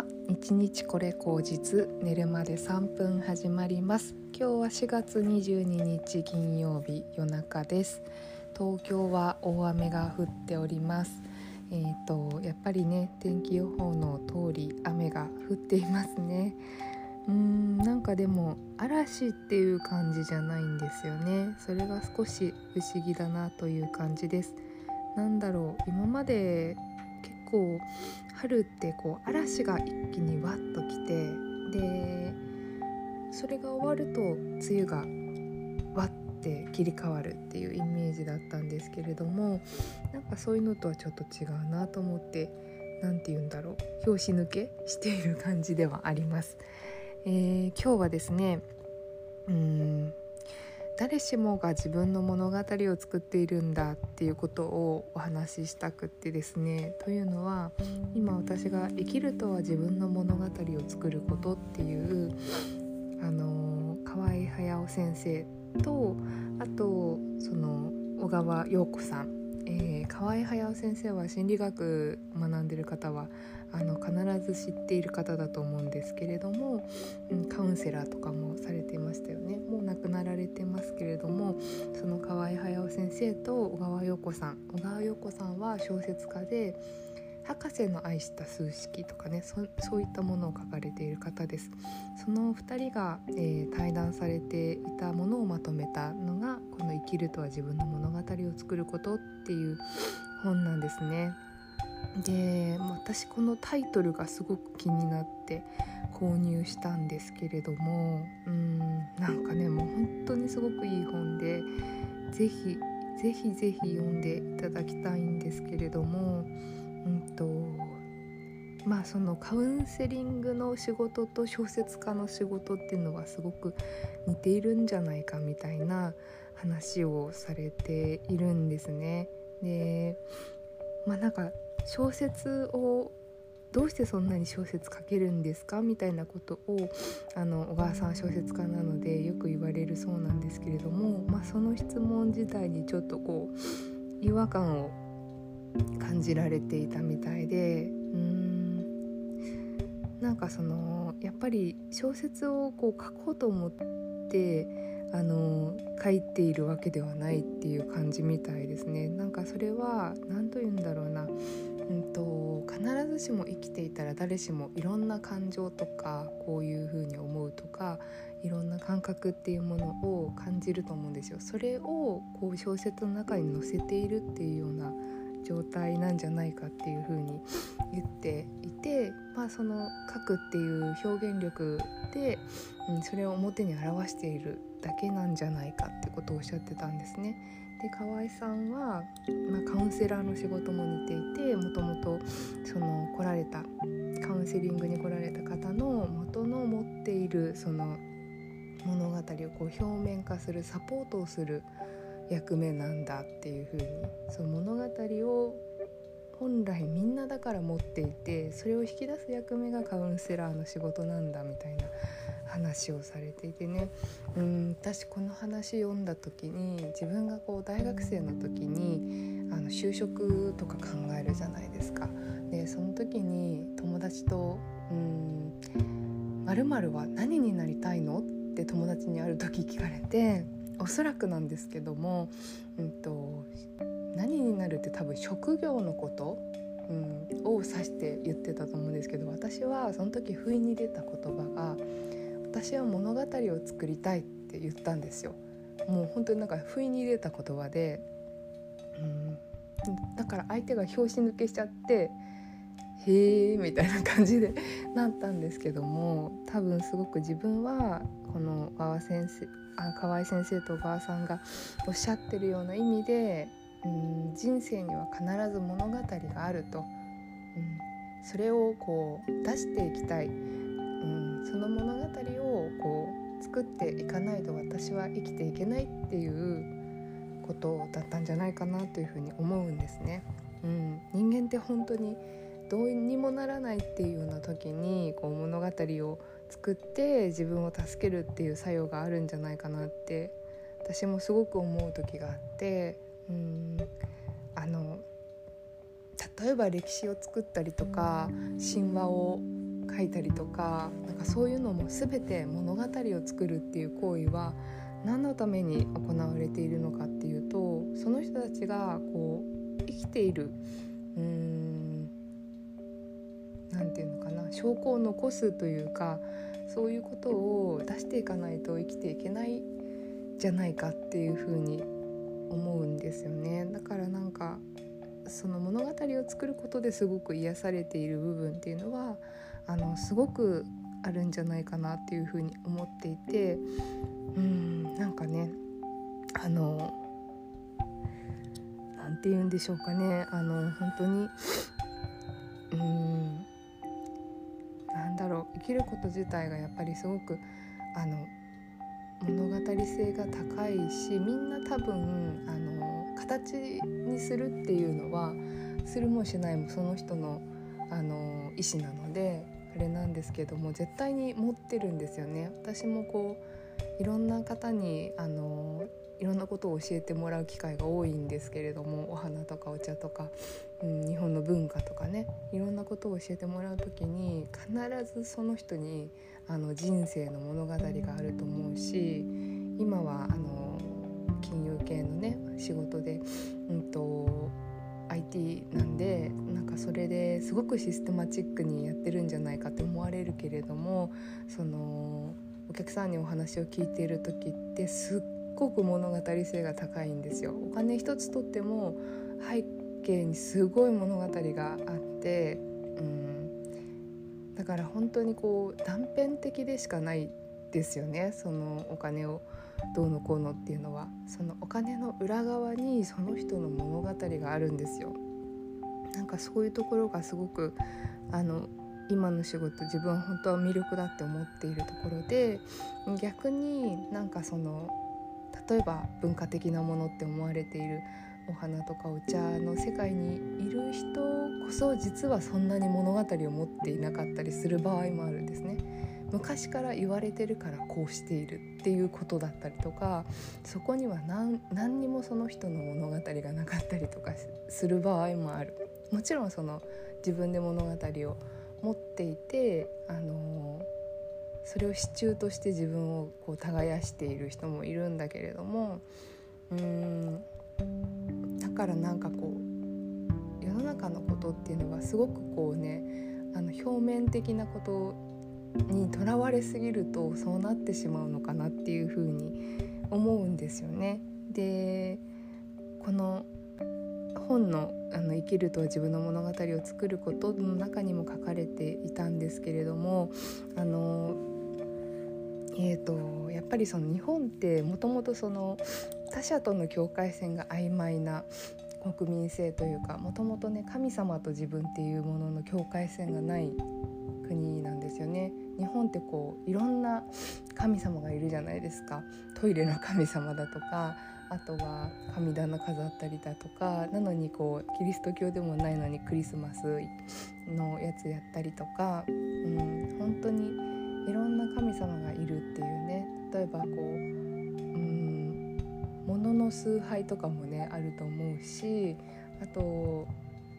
は一日これ口実寝るまで3分始まります。今日は4月22日金曜日夜中です。東京は大雨が降っております。えーとやっぱりね天気予報の通り雨が降っていますね。うんなんかでも嵐っていう感じじゃないんですよね。それが少し不思議だなという感じです。なんだろう今まで結構春ってこう嵐が一気にわっときてでそれが終わると梅雨がわって切り替わるっていうイメージだったんですけれどもなんかそういうのとはちょっと違うなと思って何て言うんだろう拍子抜けしている感じではあります。えー、今日はですねうん誰しもが自分の物語を作っているんだっていうことをお話ししたくってですね。というのは今私が「生きるとは自分の物語を作ること」っていうあの河合駿先生とあとその小川陽子さんえー、河合駿先生は心理学学んでる方はあの必ず知っている方だと思うんですけれども、うん、カウンセラーとかもされてましたよね。もう亡くなられてますけれどもその河合駿先生と小川陽子さん小川陽子さんは小説家で博士の愛した数式とかねそういったものを書かれている方です。その2人が、えー、対談されていたものをまとめたのがこの「生きるとは自分の物語を作ること」っていう本なんですね。で私このタイトルがすごく気になって購入したんですけれどもうんなんかねもう本当にすごくいい本で是非是非是非読んでいただきたいんですけれどもまあそのカウンセリングの仕事と小説家の仕事っていうのはすごく似ているんじゃないかみたいな話をされているんですね。でまあなんか小説をどうしてそんなに小説書けるんですかみたいなことをあの小川さん小説家なのでよく言われるそうなんですけれども、まあ、その質問自体にちょっとこう違和感を感じられていたみたいでうんなんかそのやっぱり小説をこう書こうと思ってあの書いているわけではないっていう感じみたいですねなんかそれは何と言うんだろうな、うんと、必ずしも生きていたら誰しもいろんな感情とかこういうふうに思うとかいろんな感覚っていうものを感じると思うんですよ。それをこう小説の中に載せているっていうような状態なんじゃないかっていうふうに言っていて、まあ、その書くっていう表現力で、うん、それを表に表しているだけなんじゃないかってことをおっしゃってたんですね。で河合さんは、まあ、カウンセラーの仕事も似ていてもともとその来られたカウンセリングに来られた方の元の持っているその物語をこう表面化するサポートをする役目なんだっていう風にその物語を本来みんなだから持っていてそれを引き出す役目がカウンセラーの仕事なんだみたいな話をされていてねうん私この話読んだ時に自分がこう大学生の時にあの就職とか考えるじゃないですか。でその時に友達と「うん〇〇は何になりたいの?」って友達にある時聞かれておそらくなんですけども、うんと、何になるって多分職業のこと、うん、を指して言ってたと思うんですけど私はその時不意に出た言葉が「私は物語を作りたい」って言ったんですよ。もう本当になんか不意に出た言葉で、うん、だから相手が拍子抜けしちゃって「へえ」みたいな感じで なったんですけども多分すごく自分はこの馬場先生あ河合先生と小川さんがおっしゃってるような意味で、うん、人生には必ず物語があると、うん、それをこう出していきたい、うん、その物語をこう作っていかないと私は生きていけないっていうことだったんじゃないかなというふうに思うんですね。うん、人間って本当にどうにもならないっていうような時にこう物語を作って自分を助けるっていう作用があるんじゃないかなって私もすごく思う時があってうんあの例えば歴史を作ったりとか神話を書いたりとかなんかそういうのも全て物語を作るっていう行為は何のために行われているのかっていうとその人たちがこう生きているうん何て言うのかな証拠を残すというかそういうことを出していかないと生きていけないじゃないかっていうふうに思うんですよね。だからなんかその物語を作ることですごく癒されている部分っていうのはあのすごくあるんじゃないかなっていうふうに思っていてうんなんかねあの何て言うんでしょうかね。あの本当にうんなんだろう生きること自体がやっぱりすごくあの物語性が高いしみんな多分あの形にするっていうのはするもしないもその人のあの意思なのであれなんですけども絶対に持ってるんですよね。私もこういろんな方にあのいろんなことを教えてもらう機会が多いんですけれどもお花とかお茶とか、うん、日本の文化とかねいろんなことを教えてもらう時に必ずその人にあの人生の物語があると思うし今はあの金融系のね仕事で、うんと、IT なんでなんかそれですごくシステマチックにやってるんじゃないかって思われるけれどもそのお客さんにお話を聞いている時ってすっごく物語性が高いんですよ。お金一つとっても背景にすごい物語があって、うん、だから本当にこう断片的でしかないですよね。そのお金をどうのこうのっていうのは。そのお金の裏側にその人の物語があるんですよ。なんかそういうところがすごくあの今の仕事自分は本当は魅力だって思っているところで逆になんかその例えば文化的なものって思われているお花とかお茶の世界にいる人こそ実はそんなに物語を持っていなかったりする場合もあるんですね。昔から言われてるからこうしているっていうことだったりとかそこには何何にもその人の物語がなかったりとかする場合もあるもちろんその自分で物語を持っていてあのそれを支柱として自分をこう耕している人もいるんだけれどもうんからなんかこう世の中のことっていうのはすごくこうねあの表面的なことにとらわれすぎるとそうなってしまうのかなっていうふうに思うんですよね。でこの本のあの「生きるとは自分の物語を作ること」の中にも書かれていたんですけれどもあのえーと、やっぱりその日本ってもともとその他者との境界線が曖昧な国民性というかもともとね神様と自分っていうものの境界線がない国なんですよね。日本ってこういろんな神様がいるじゃないですかトイレの神様だとかあとは神棚飾ったりだとかなのにこうキリスト教でもないのにクリスマスのやつやったりとか、うん、本当にいろんな神様がいるっていうね例えばこう、崇拝とかもねあると思うしあと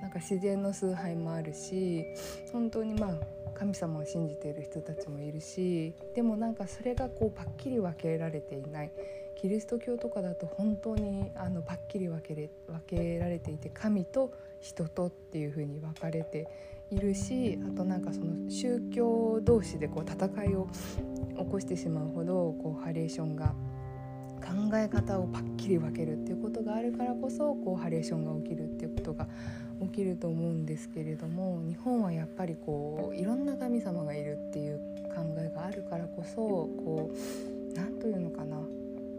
なんか自然の崇拝もあるし本当にまあ神様を信じている人たちもいるしでもなんかそれがこうパッキリ分けられていない。キリスト教とかだと本当にあのパッキリ分けれ分けられていて神と人とっていう風に分かれているしあとなんかその宗教同士でこう戦いを起こしてしまうほどこうハレーションが考え方をパッキリ分けるっていうことがあるからこそこうハレーションが起きるっていうことが起きると思うんですけれども日本はやっぱりこういろんな神様がいるっていう考えがあるからこそこう何というのかな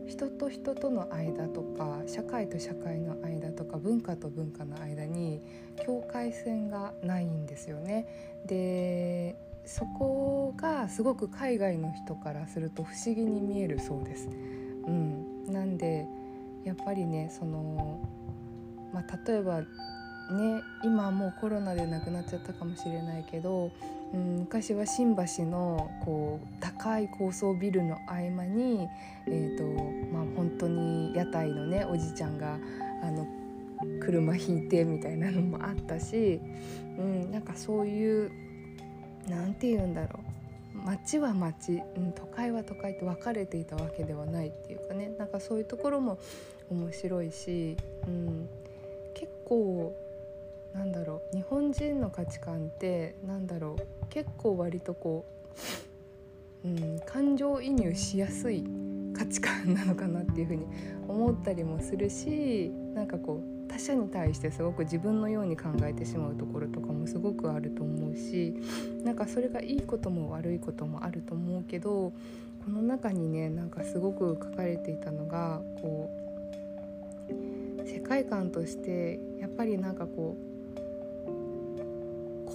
人と人との間とか社会と社会の間とか文化と文化の間に境界線がないんですよね。でそこがすごく海外の人からすると不思議に見えるそうです。うん、なんでやっぱりねその、まあ、例えばね今もうコロナで亡くなっちゃったかもしれないけど、うん、昔は新橋のこう高い高層ビルの合間に、えーとまあ、本当に屋台のねおじちゃんがあの車引いてみたいなのもあったし、うん、なんかそういう何て言うんだろう。町は町、うん、都会は都会って分かれていたわけではないっていうかね。なんかそういうところも面白いし、うん、結構なんだろう日本人の価値観ってなんだろう結構割とこう、うん、感情移入しやすい価値観なのかなっていうふうに思ったりもするしなんかこう他者に対してすごく自分のように考えてしまうところとかもすごくあると思うしなんかそれがいいことも悪いこともあると思うけどこの中にねなんかすごく書かれていたのがこう世界観としてやっぱりなんかこう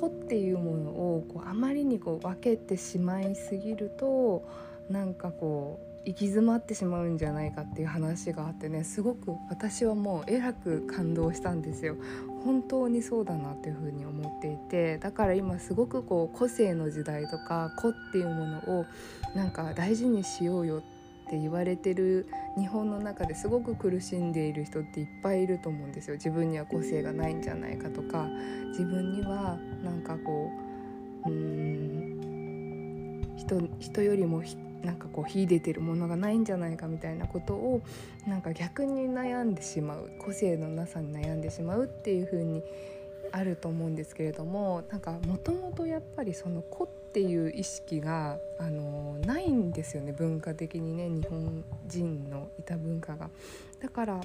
子っていうものをこうあまりにこう分けてしまいすぎるとなんかこう行き詰まってしまうんじゃないかっていう話があってねすごく私はもうえらく感動したんですよ。本当にそうだなっていうふうに思っていてだから今すごくこう個性の時代とか個っていうものをなんか大事にしようよって言われてる日本の中ですごく苦しんでいる人っていっぱいいると思うんですよ。自分には個性がないんじゃないかとか自分にはなんかこううーん人人よりもなんかこう秀でてるものがないんじゃないかみたいなことをなんか逆に悩んでしまう個性のなさに悩んでしまうっていう風にあると思うんですけれどもなんかもともとやっぱりその個っていう意識があのないんですよね文化的にね日本人のいた文化が。だから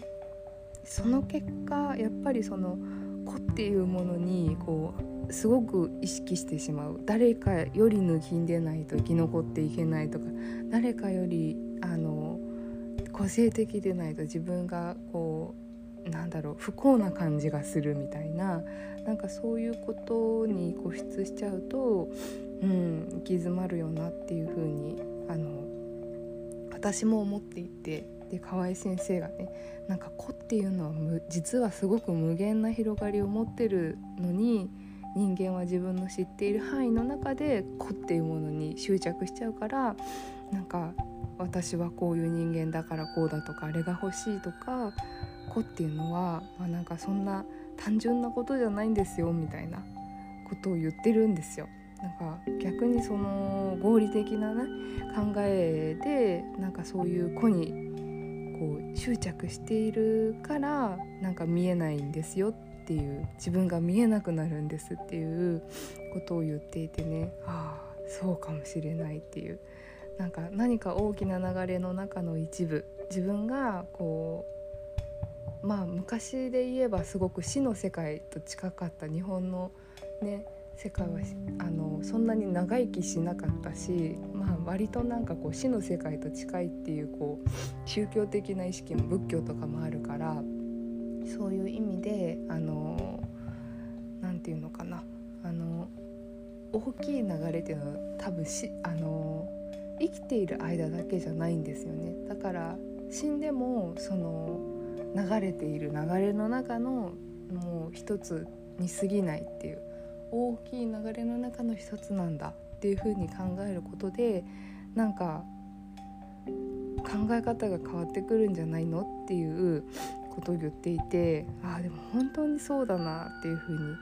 その結果やっぱりその子っていうものにこうすごく意識してしまう誰かより抜きんでないと生き残っていけないとか誰かよりあの個性的でないと自分がこうなんだろう不幸な感じがするみたいななんかそういうことに固執しちゃうと、うん、行き詰まるよなっていうふうにあの私も思っていて。で河合先生がねなんか子っていうのは実はすごく無限な広がりを持ってるのに人間は自分の知っている範囲の中で子っていうものに執着しちゃうからなんか私はこういう人間だからこうだとかあれが欲しいとか子っていうのは、まあ、なんかそんな単純なことじゃないんですよみたいなことを言ってるんですよ。なんか逆にその合理的な、ね、考えでなんかそういう子にこう執着しているからなんか見えないんですよっていう自分が見えなくなるんですっていうことを言っていてねああそうかもしれないっていう。なんか何か大きな流れの中の一部。自分がこうまあ昔で言えばすごく死の世界と近かった日本のね世界はあのそんなに長生きしなかったし、まあ、割となんかこう死の世界と近いっていうこう宗教的な意識も仏教とかもあるからそういう意味で何て言うのかなあの大きい流れっていうのは多分しあの生きている間だけじゃないんですよね。だから死んでもその流れている流れの中のもう一つに過ぎないっていう。大きい流れの中の一つなんだっていうふうに考えることでなんか考え方が変わってくるんじゃないのっていうことを言っていてああでも本当にそうだなっていうふうに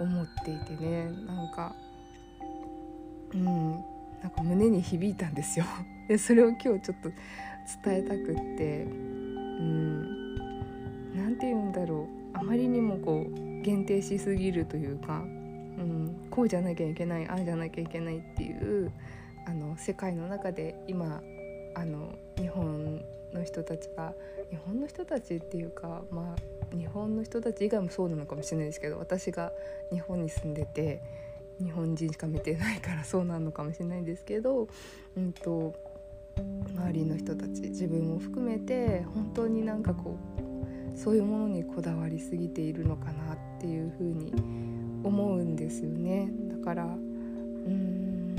思っていてね。なんかうんなんか胸に響いたんですよ。でそれを今日ちょっと伝えたくってうん何て言うんだろう。あまりにもこう限定しすぎるというかうん、こうじゃなきゃいけないああじゃなきゃいけないっていうあの世界の中で今あの日本の人たちが日本の人たちっていうかまあ日本の人たち以外もそうなのかもしれないですけど私が日本に住んでて日本人しか見てないから そうなのかもしれないんですけど、うんと、周りの人たち自分も含めて本当になんかこうそういうものにこだわりすぎているのかなっていうふうに思うんですよね。だからうん。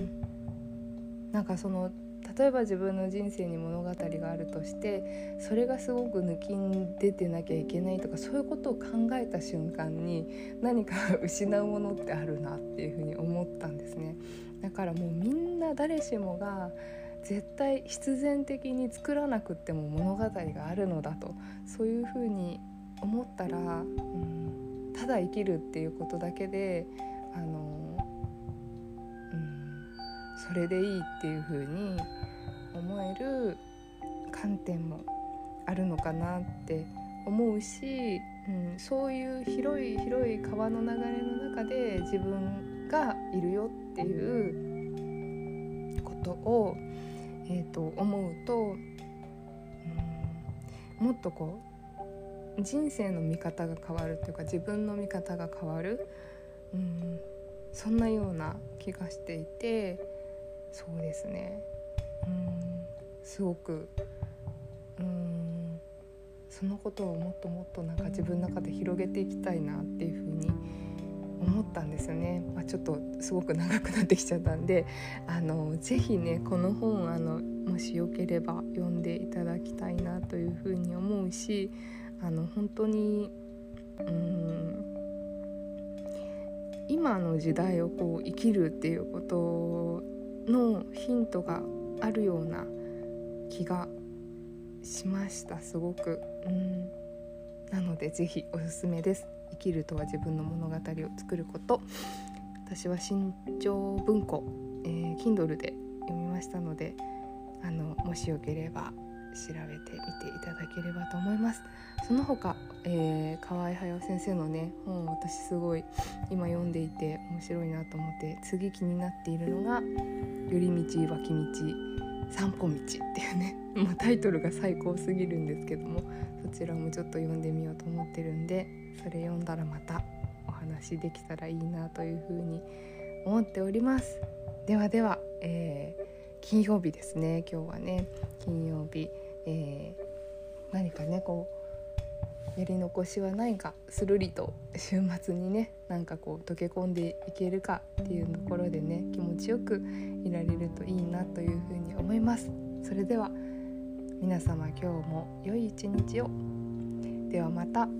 なんかその例えば自分の人生に物語があるとしてそれがすごく抜きん出てなきゃいけないとかそういうことを考えた瞬間に何か失うものってあるなっていうふうに思ったんですね。だからもうみんな誰しもが絶対必然的に作らなくっても物語があるのだとそういうふうに思ったら、うん。ただ生きるっていうことだけであの、うん、それでいいっていう風に思える観点もあるのかなって思うし、うん、そういう広い広い川の流れの中で自分がいるよっていうことを、えーと、思うと、うん、もっとこう人生の見方が変わるというか自分の見方が変わる、うん、そんなような気がしていてそうですね、うん、すごく、うん、そのことをもっともっとなんか自分の中で広げていきたいなっていうふうに思ったんですよね、まあ、ちょっとすごく長くなってきちゃったんであのぜひねこの本あのもしよければ読んでいただきたいなというふうに思うしあの本当にうん今の時代をこう生きるっていうことのヒントがあるような気がしましたすごく。うんなのでぜひおすすめです。生きるとは自分の物語を作ること私は新潮文庫、えー、Kindle で読みましたのであのもしよければ調べてみていただければと思います。その他、えー、河合隼先生のね本を私すごい今読んでいて面白いなと思って次気になっているのが「寄り道脇道散歩道」っていうね、ま、タイトルが最高すぎるんですけどもそちらもちょっと読んでみようと思ってるんでそれ読んだらまたお話できたらいいなというふうに思っております。ではでは、えー、金曜日ですね今日はね。金曜日、えー、何かねこうやり残しはないかするりと週末にねなんかこう溶け込んでいけるかっていうところでね気持ちよくいられるといいなというふうに思います。それでは皆様今日も良い一日を。ではまた。